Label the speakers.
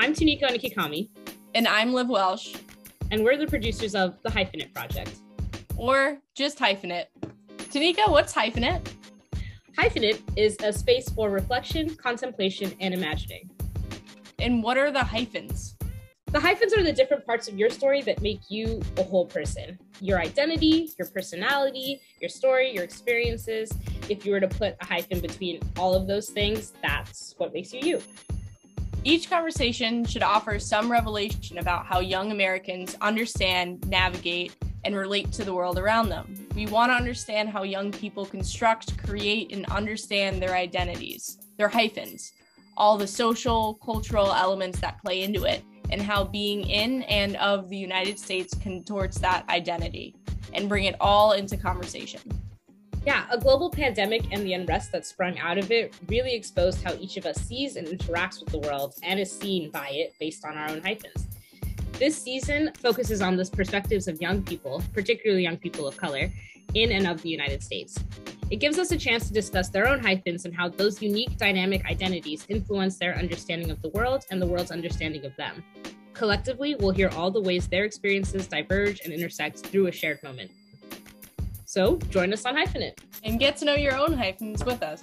Speaker 1: I'm Tunika Onnekikami.
Speaker 2: And I'm Liv Welsh.
Speaker 1: And we're the producers of the Hyphenate Project.
Speaker 2: Or just Hyphenate. Tunika, what's Hyphenate?
Speaker 1: Hyphenate is a space for reflection, contemplation, and imagining.
Speaker 2: And what are the hyphens?
Speaker 1: The hyphens are the different parts of your story that make you a whole person. Your identity, your personality, your story, your experiences. If you were to put a hyphen between all of those things, that's what makes you you.
Speaker 2: Each conversation should offer some revelation about how young Americans understand, navigate, and relate to the world around them. We want to understand how young people construct, create, and understand their identities, their hyphens, all the social, cultural elements that play into it, and how being in and of the United States contorts that identity and bring it all into conversation.
Speaker 1: Yeah, a global pandemic and the unrest that sprung out of it really exposed how each of us sees and interacts with the world and is seen by it based on our own hyphens. This season focuses on the perspectives of young people, particularly young people of color, in and of the United States. It gives us a chance to discuss their own hyphens and how those unique dynamic identities influence their understanding of the world and the world's understanding of them. Collectively, we'll hear all the ways their experiences diverge and intersect through a shared moment. So join us on Hyphenate
Speaker 2: and get to know your own hyphens with us.